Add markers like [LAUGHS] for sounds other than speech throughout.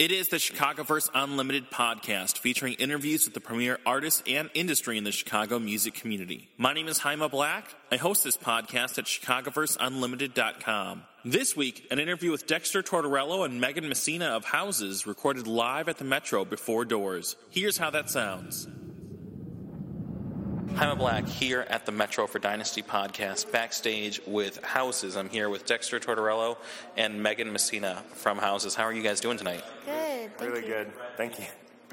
It is the Chicagoverse Unlimited podcast featuring interviews with the premier artists and industry in the Chicago music community. My name is Haima Black. I host this podcast at chicagoverseunlimited.com. This week, an interview with Dexter Tortoriello and Megan Messina of Houses recorded live at the Metro before doors. Here's how that sounds. Haima Black here at the Metro for Dynasty podcast, backstage with Houses. I'm here with Dexter Tortoriello and Megan Messina from Houses. How are you guys doing tonight? Good. Thank really you. good. Thank you.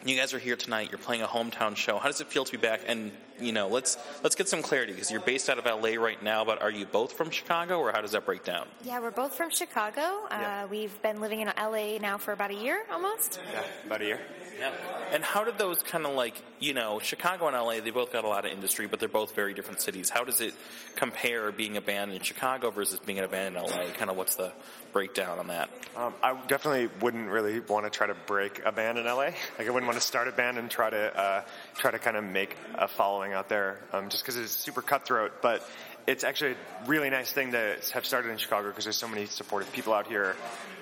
You guys are here tonight. You're playing a hometown show. How does it feel to be back? And you know, let's let's get some clarity because you're based out of LA right now. But are you both from Chicago, or how does that break down? Yeah, we're both from Chicago. Yeah. Uh, we've been living in LA now for about a year almost. Yeah, about a year. Yeah. And how did those kind of like you know Chicago and LA? They both got a lot of industry, but they're both very different cities. How does it compare being a band in Chicago versus being a band in LA? Kind of what's the breakdown on that? Um, I definitely wouldn't really want to try to break a band in LA. Like I wouldn't want to start a band and try to uh, try to kind of make a following out there, um, just because it's super cutthroat. But it's actually a really nice thing to have started in Chicago because there's so many supportive people out here,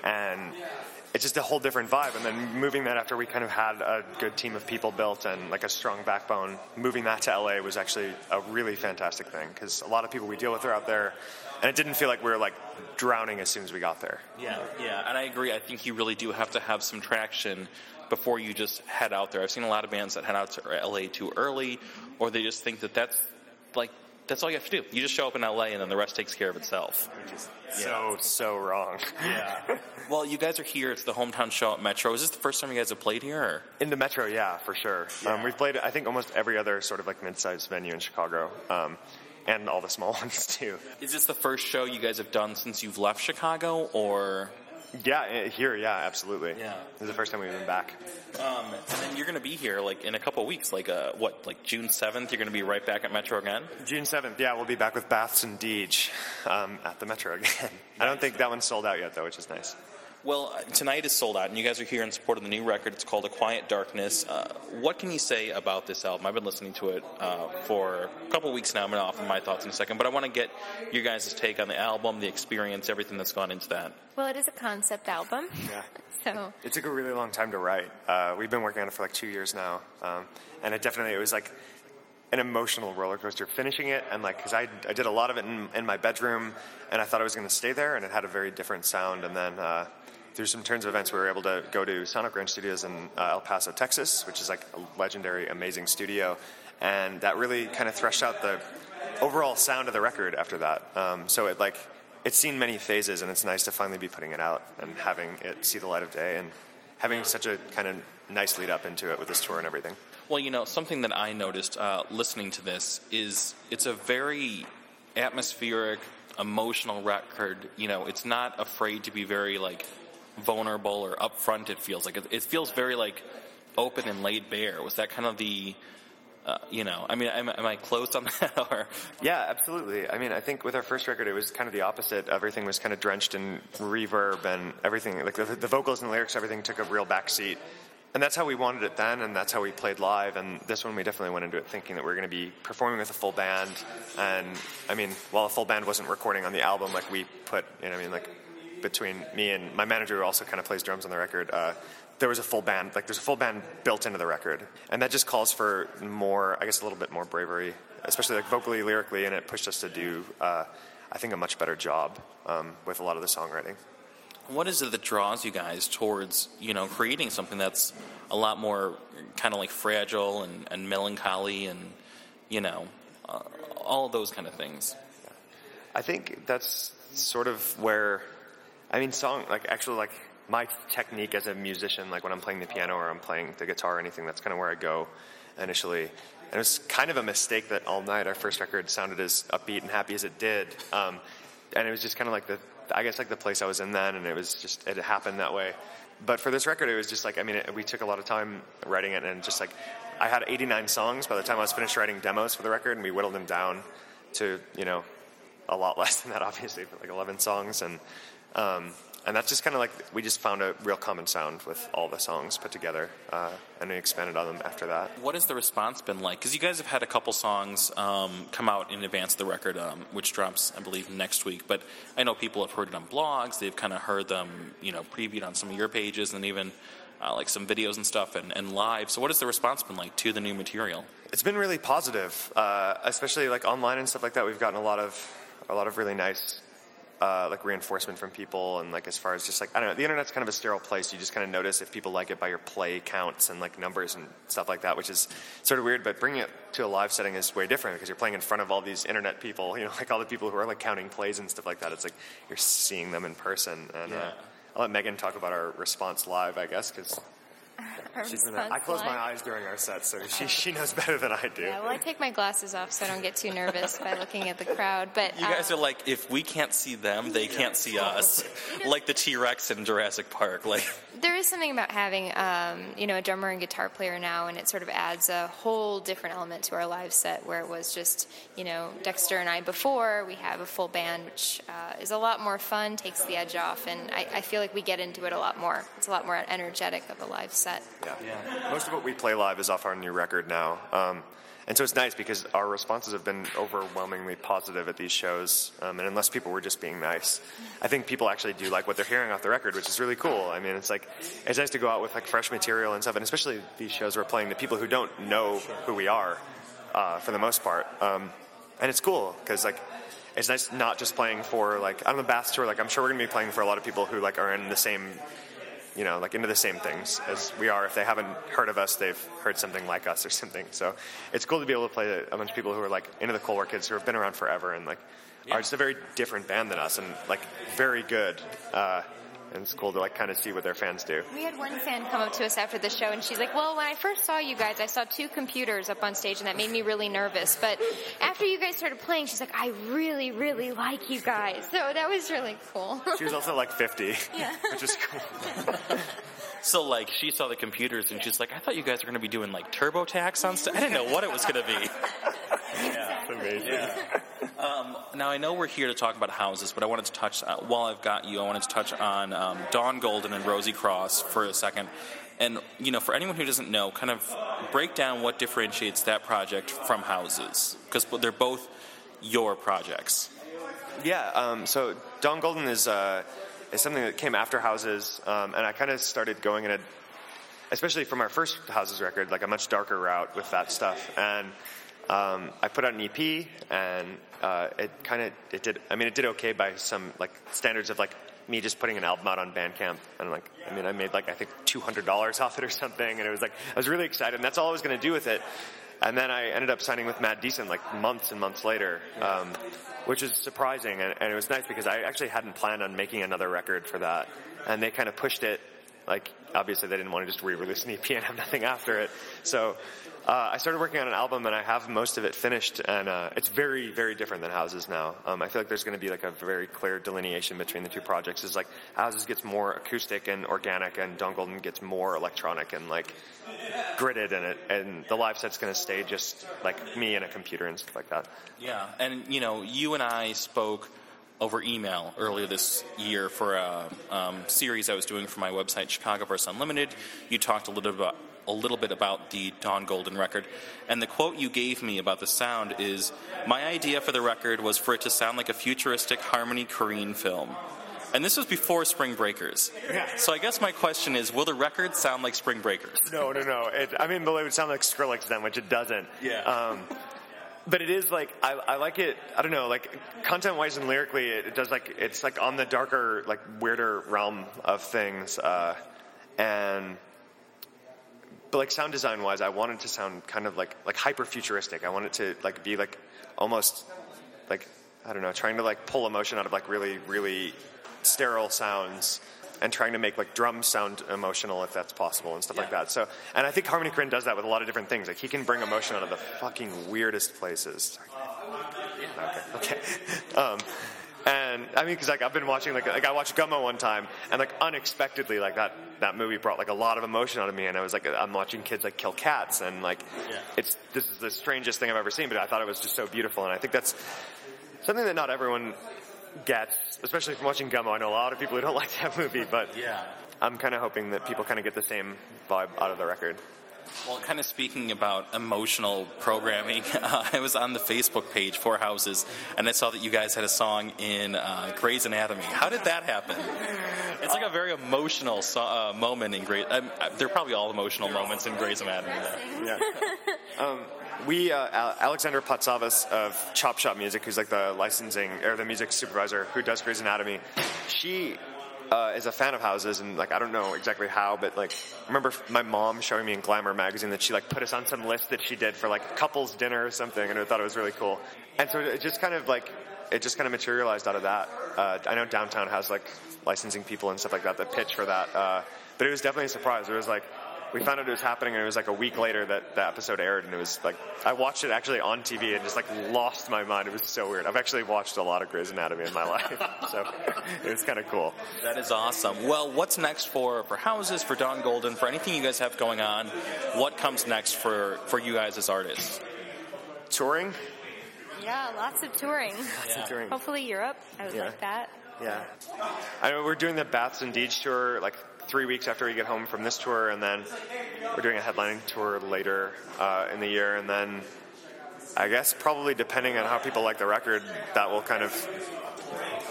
and it's just a whole different vibe. And then moving that after we kind of had a good team of people built and like a strong backbone, moving that to LA was actually a really fantastic thing because a lot of people we deal with are out there, and it didn't feel like we were like drowning as soon as we got there. Yeah, yeah, and I agree. I think you really do have to have some traction before you just head out there. I've seen a lot of bands that head out to LA too early, or they just think that that's like that's all you have to do. You just show up in LA, and then the rest takes care of itself. So so wrong. Yeah. [LAUGHS] well, you guys are here. It's the hometown show at Metro. Is this the first time you guys have played here? Or? In the metro, yeah, for sure. Um, we've played, I think, almost every other sort of like mid-sized venue in Chicago, um, and all the small [LAUGHS] ones too. Is this the first show you guys have done since you've left Chicago, or? Yeah, eh, here, yeah, absolutely. Yeah. this is the first time we've been back. Um, and then you're going to be here like in a couple of weeks, like uh, what, like June seventh. You're going to be right back at Metro again. June seventh, yeah, we'll be back with Baths and Deej um, at the metro again. [LAUGHS] I don't think that one's sold out yet, though, which is nice. Well, uh, tonight is sold out, and you guys are here in support of the new record. It's called A Quiet Darkness. Uh, what can you say about this album? I've been listening to it uh, for a couple weeks now. I'm going to offer my thoughts in a second, but I want to get your guys' take on the album, the experience, everything that's gone into that. Well, it is a concept album. Yeah. [LAUGHS] So It took a really long time to write. Uh, we've been working on it for like two years now, um, and it definitely it was like an emotional roller coaster finishing it, and like because I I did a lot of it in, in my bedroom, and I thought I was going to stay there, and it had a very different sound, and then. Uh, through some turns of events, we were able to go to Sonic Ranch Studios in uh, El Paso, Texas, which is like a legendary, amazing studio, and that really kind of threshed out the overall sound of the record after that. Um, so it like it's seen many phases, and it's nice to finally be putting it out and having it see the light of day, and having such a kind of nice lead up into it with this tour and everything. Well, you know, something that I noticed uh, listening to this is it's a very atmospheric, emotional record. You know, it's not afraid to be very like vulnerable or upfront. It feels like it, it feels very like open and laid bare. Was that kind of the uh, you know, I mean, am, am I close on [LAUGHS] that? or Yeah, absolutely. I mean, I think with our first record, it was kind of the opposite. Everything was kind of drenched in reverb and everything. Like the, the vocals and lyrics, everything took a real backseat. And that's how we wanted it then, and that's how we played live. And this one, we definitely went into it thinking that we are going to be performing with a full band. And I mean, while a full band wasn't recording on the album, like we put, you know, I mean, like between me and my manager, who also kind of plays drums on the record, uh, there was a full band. Like there's a full band built into the record, and that just calls for more, I guess, a little bit more bravery, especially like vocally, lyrically, and it pushed us to do, uh, I think, a much better job um, with a lot of the songwriting. what is it that draws you guys towards you know creating something that's a lot more kind of like fragile and, and melancholy and you know uh, all those kind of things? I think that's sort of where, I mean, song like actually like my technique as a musician, like when I'm playing the piano or I'm playing the guitar or anything, that's kind of where I go initially. And it was kind of a mistake that all night our first record sounded as upbeat and happy as it did, um, and it was just kind of like the, I guess like the place I was in then, and it was just it happened that way. But for this record, it was just like I mean, it, we took a lot of time writing it, and just like I had 89 songs by the time I was finished writing demos for the record, and we whittled them down to you know a lot [LAUGHS] less than that, obviously, like 11 songs. And, um, and that's just kind of like, we just found a real common sound with all the songs put together, uh, and we expanded on them after that. What has the response been like? Because you guys have had a couple songs um, come out in advance of the record, um, which drops, I believe, next week. But I know people have heard it on blogs. They've kind of heard them, you know, previewed on some of your pages, and even uh, like some videos and stuff and, and live. So what has the response been like to the new material? It's been really positive, uh, especially like online and stuff like that. We've gotten a lot of a lot of really nice uh, like reinforcement from people, and like as far as just like I don't know, the internet's kind of a sterile place. You just kind of notice if people like it by your play counts and like numbers and stuff like that, which is sort of weird. But bringing it to a live setting is way different because you're playing in front of all these internet people, you know, like all the people who are like counting plays and stuff like that. It's like you're seeing them in person, and uh, I'll let Megan talk about our response live, I guess, because. Our [LAUGHS] She's been there. I close my eyes during our set, so she, she knows better than I do. Yeah, well, I take my glasses off so I don't get too nervous by looking at the crowd. But You guys uh, are like, if we can't see them, they can't see us. [LAUGHS] like the T Rex in Jurassic Park. Like, there is something about having, um, you know, a drummer and guitar player now, and it sort of adds a whole different element to our live set, where it was just, you know, Dexter and I before. We have a full band, which uh, is a lot more fun, takes the edge off, and I, I feel like we get into it a lot more. It's a lot more energetic of a live set. Yeah. Most of what we play live is off our new record now. Um, and so it's nice because our responses have been overwhelmingly positive at these shows. Um, and unless people were just being nice, I think people actually do like what they're hearing off the record, which is really cool. I mean, it's like, it's nice to go out with like fresh material and stuff. And especially these shows we're playing to people who don't know who we are, uh, for the most part. Um, and it's cool because like, it's nice not just playing for like, on the Baths tour, like I'm sure we're going to be playing for a lot of people who like are in the same you know, like into the same things as we are. If they haven't heard of us, they've heard something like us or something. So it's cool to be able to play a bunch of people who are like into the Cold War kids who have been around forever and like are just a very different band than us and like very good. Uh, and it's cool to like kind of see what their fans do. We had one fan come up to us after the show, and she's like, "Well, when I first saw you guys, I saw two computers up on stage, and that made me really nervous. But after you guys started playing, she's like, I really, really like you guys. So that was really cool. She was also like 50, [LAUGHS] Yeah. which is cool. so like, she saw the computers and she's like, I thought you guys were going to be doing like TurboTax on stuff. I didn't know what it was going to be. [LAUGHS] It's amazing. Now I know we're here to talk about houses, but I wanted to touch. Uh, while I've got you, I wanted to touch on um, Dawn Golden and Rosy Cross for a second. And you know, for anyone who doesn't know, kind of break down what differentiates that project from houses, because they're both your projects. Yeah, um, so Dawn Golden is uh, is something that came after Houses, um, and I kind of started going in a, especially from our first Houses record, like a much darker route with that stuff. And um, I put out an EP, and uh, it kind of it did. I mean, it did okay by some like standards of like me just putting an album out on Bandcamp, and like I mean, I made like I think two hundred dollars [LAUGHS] off it or something, and it was like I was really excited, and that's all I was going to do with it. And then I ended up signing with Mad Decent like months and months later, um, which is surprising. And, and it was nice because I actually hadn't planned on making another record for that. And they kind of pushed it. Like, obviously, they didn't want to just re release an EP and have nothing after it. So uh, I started working on an album and I have most of it finished. And uh, it's very, very different than Houses now. Um, I feel like there's going to be like a very clear delineation between the two projects. Is like Houses gets more acoustic and organic, and Dawn Golden gets more electronic and like gridded in it, and the live set's going to stay just like me and a computer and stuff like that. Yeah, and you know, you and I spoke over email earlier this year for a um, series I was doing for my website, Chicagoverse Unlimited. You talked a little bit about a little bit about the Dawn Golden record, and the quote you gave me about the sound is, "My idea for the record was for it to sound like a futuristic Harmony Korine film." And this was before Spring Breakers. Yeah. So I guess my question is, will the record sound like Spring Breakers? No, no, no. It, I mean, it would sound like Skrillex then, which it doesn't. Yeah. Um, but it is like I, I like it. I don't know, like content wise and lyrically, it, it does like it's like on the darker, like weirder realm of things. Uh, and but like sound design wise, I wanted to sound kind of like like hyper futuristic. I wanted to like be like almost like I don't know, trying to like pull emotion out of like really really sterile sounds and trying to make like drums sound emotional if that's possible and stuff like that. So, and I think Harmony Korine does that with a lot of different things. Like he can bring emotion out of the fucking weirdest places. Okay. Okay. [LAUGHS] Um, and I mean, because like I've been watching like like I watched Gummo one time, and like unexpectedly, like that that movie brought like a lot of emotion out of me, and I was like, I'm watching kids like kill cats, and like Yeah. it's this is the strangest thing I've ever seen, but I thought it was just so beautiful, and I think that's something that not everyone gets, especially from watching Gummo. I know a lot of people who don't [LAUGHS] like that movie, but Yeah. I'm kind of hoping that people kind of get the same vibe out of the record. Well, kind of speaking about emotional programming, uh, [LAUGHS] I was on the Facebook page for Houses, and I saw that you guys had a song in uh, Grey's Anatomy. How did that happen? It's like a very emotional so- uh, moment in Grey's. Um, they're probably all emotional moments in Grey's Anatomy. Yeah. [LAUGHS] um, we uh, Al- Alexandra Patsavas of Chop Shop Music, who's like the licensing or the music supervisor who does Grey's Anatomy. She uh, is a fan of houses, and like I don't know exactly how, but like I remember my mom showing me in Glamour magazine that she like put us on some list that she did for like couples dinner or something, and I thought it was really cool. And so it just kind of like it just kind of materialized out of that. Uh, I know Downtown has like licensing people and stuff like that that pitch for that, uh, but it was definitely a surprise. It was like we found out it was happening, and it was like a week later that the episode aired, and it was like I watched it actually on TV and just like lost my mind. It was so weird. I've actually watched a lot of Grey's Anatomy in my [LAUGHS] life, so it was kind of cool. That is awesome. Well, what's next for for houses, for Dawn Golden, for anything you guys have going on? What comes next for for you guys as artists? Touring, Yeah, lots of touring. [LAUGHS] Lots Yeah. touring. Hopefully Europe. I would Yeah. like that. Yeah. I know we're doing the Baths and Deeds tour like three weeks after we get home from this tour, and then we're doing a headlining tour later uh, in the year, and then I guess probably depending on how people like the record, that will kind of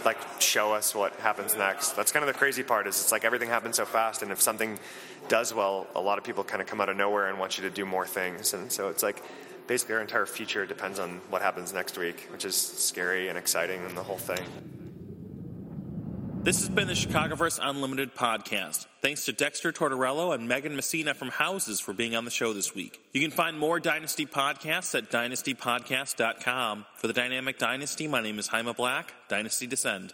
like show us what happens next. That's kind of the crazy part is it's like everything happens so fast, and if something does well, a lot of people kind of come out of nowhere and want you to do more things, and so it's like basically our entire future depends on what happens next week, which is scary and exciting and the whole thing. This has been the Chicago Chicagoverse Unlimited podcast. Thanks to Dexter Tortoriello and Megan Messina from Houses for being on the show this week. You can find more Dynasty podcasts at dynastypodcast.com. For the Dynamic Dynasty, my name is Haima Black. Dynasty Descend.